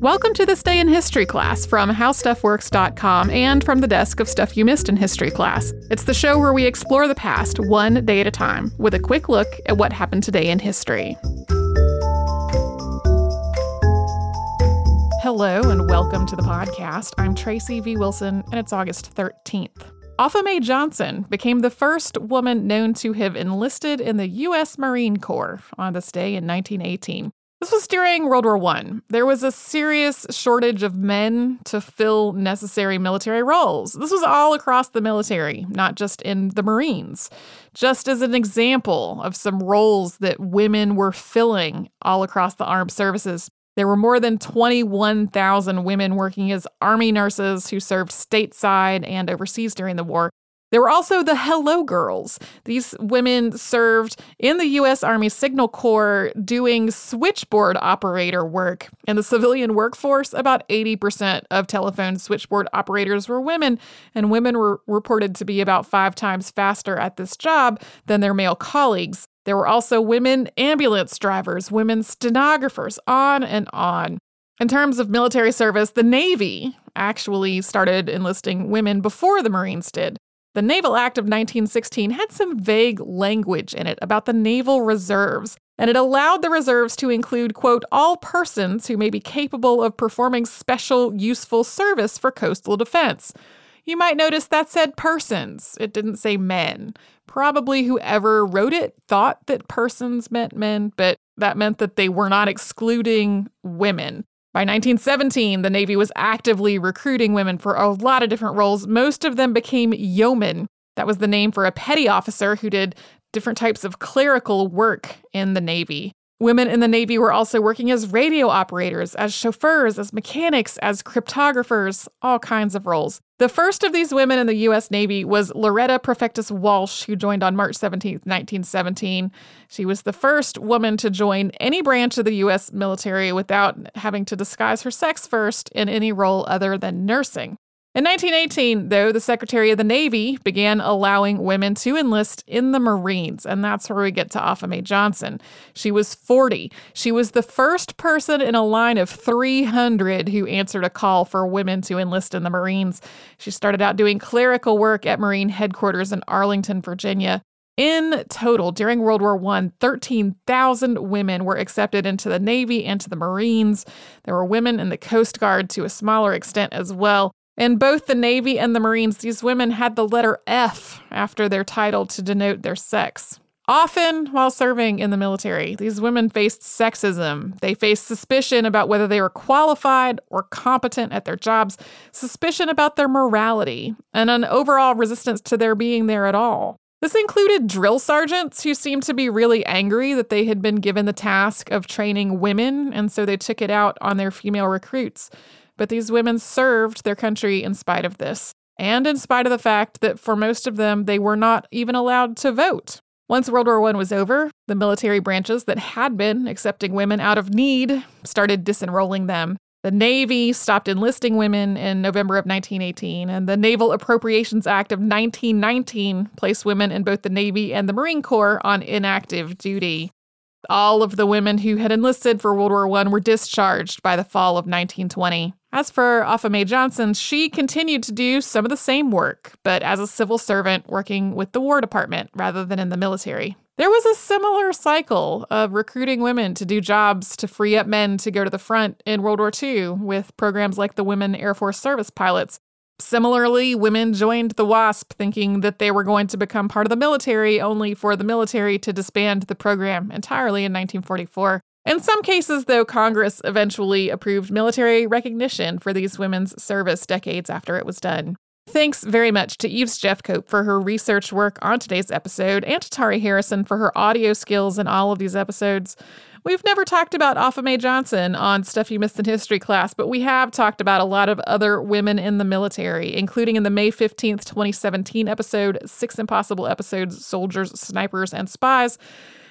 Welcome to this day in history class from howstuffworks.com and from the desk of Stuff You Missed in History class. It's the show where we explore the past one day at a time with a quick look at what happened today in history. Hello and welcome to the podcast. I'm Tracy V. Wilson and it's August 13th. Opha May Johnson became the first woman known to have enlisted in the U.S. Marine Corps on this day in 1918. This was during World War I. There was a serious shortage of men to fill necessary military roles. This was all across the military, not just in the Marines. Just as an example of some roles that women were filling all across the armed services. There were more than 21,000 women working as Army nurses who served stateside and overseas during the war. There were also the Hello Girls. These women served in the U.S. Army Signal Corps doing switchboard operator work. In the civilian workforce, about 80% of telephone switchboard operators were women, and women were reported to be about five times faster at this job than their male colleagues. There were also women ambulance drivers, women stenographers, on and on. In terms of military service, the Navy actually started enlisting women before the Marines did. The Naval Act of 1916 had some vague language in it about the naval reserves, and it allowed the reserves to include, quote, all persons who may be capable of performing special useful service for coastal defense. You might notice that said persons, it didn't say men. Probably whoever wrote it thought that persons meant men, but that meant that they were not excluding women. By 1917, the Navy was actively recruiting women for a lot of different roles. Most of them became yeomen. That was the name for a petty officer who did different types of clerical work in the Navy. Women in the Navy were also working as radio operators, as chauffeurs, as mechanics, as cryptographers, all kinds of roles. The first of these women in the U.S. Navy was Loretta Perfectus Walsh, who joined on March 17, 1917. She was the first woman to join any branch of the U.S. military without having to disguise her sex first in any role other than nursing. In 1918, though, the Secretary of the Navy began allowing women to enlist in the Marines, and that's where we get to Opha May Johnson. She was 40. She was the first person in a line of 300 who answered a call for women to enlist in the Marines. She started out doing clerical work at Marine headquarters in Arlington, Virginia. In total, during World War I, 13,000 women were accepted into the Navy and to the Marines. There were women in the Coast Guard to a smaller extent as well. In both the Navy and the Marines, these women had the letter F after their title to denote their sex. Often, while serving in the military, these women faced sexism. They faced suspicion about whether they were qualified or competent at their jobs, suspicion about their morality, and an overall resistance to their being there at all. This included drill sergeants who seemed to be really angry that they had been given the task of training women, and so they took it out on their female recruits. But these women served their country in spite of this, and in spite of the fact that for most of them, they were not even allowed to vote. Once World War I was over, the military branches that had been accepting women out of need started disenrolling them. The Navy stopped enlisting women in November of 1918, and the Naval Appropriations Act of 1919 placed women in both the Navy and the Marine Corps on inactive duty. All of the women who had enlisted for World War I were discharged by the fall of 1920. As for Opha May Johnson, she continued to do some of the same work, but as a civil servant working with the War Department rather than in the military. There was a similar cycle of recruiting women to do jobs to free up men to go to the front in World War II with programs like the Women Air Force Service Pilots. Similarly, women joined the WASP thinking that they were going to become part of the military, only for the military to disband the program entirely in 1944. In some cases, though, Congress eventually approved military recognition for these women's service decades after it was done. Thanks very much to Eves Jeffcoat for her research work on today's episode and to Tari Harrison for her audio skills in all of these episodes. We've never talked about Opha May Johnson on Stuff You Missed in History class, but we have talked about a lot of other women in the military, including in the May 15th, 2017 episode, Six Impossible Episodes Soldiers, Snipers, and Spies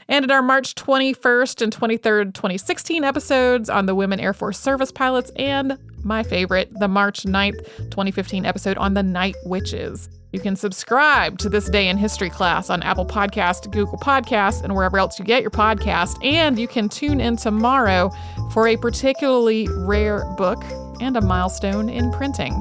and in our March 21st and 23rd, 2016 episodes on the Women Air Force Service pilots, and my favorite, the March 9th, 2015 episode on the Night Witches. You can subscribe to This Day in History class on Apple Podcast, Google Podcast, and wherever else you get your podcast. And you can tune in tomorrow for a particularly rare book and a milestone in printing.